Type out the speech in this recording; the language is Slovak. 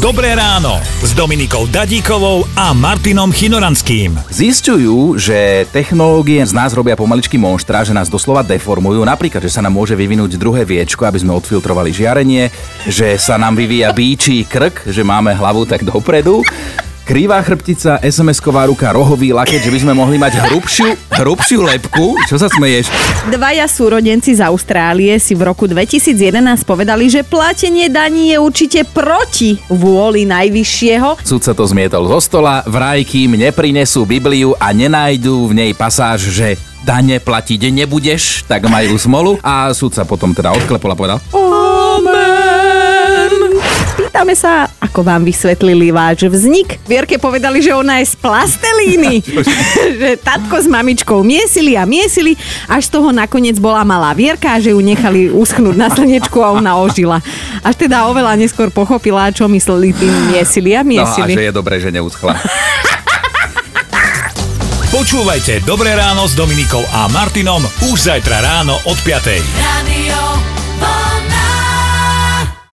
Dobré ráno s Dominikou Dadíkovou a Martinom Chinoranským. Zistujú, že technológie z nás robia pomaličky monštra, že nás doslova deformujú. Napríklad, že sa nám môže vyvinúť druhé viečko, aby sme odfiltrovali žiarenie, že sa nám vyvíja bíčí krk, že máme hlavu tak dopredu krivá chrbtica, SMS-ková ruka, rohový laket, že by sme mohli mať hrubšiu, hrubšiu lepku. Čo sa smeješ? Dvaja súrodenci z Austrálie si v roku 2011 povedali, že platenie daní je určite proti vôli najvyššieho. Sudca to zmietol zo stola, vraj kým neprinesú Bibliu a nenájdú v nej pasáž, že dane platiť nebudeš, tak majú smolu. A sudca potom teda odklepol a povedal Pýtame sa, ako vám vysvetlili váš vznik. Vierke povedali, že ona je z plastelíny. že tatko s mamičkou miesili a miesili, až z toho nakoniec bola malá Vierka, že ju nechali uschnúť na slnečku a ona ožila. Až teda oveľa neskôr pochopila, čo mysleli tým miesili a miesili. No a že je dobré, že neuschla. Počúvajte Dobré ráno s Dominikou a Martinom už zajtra ráno od 5. Radio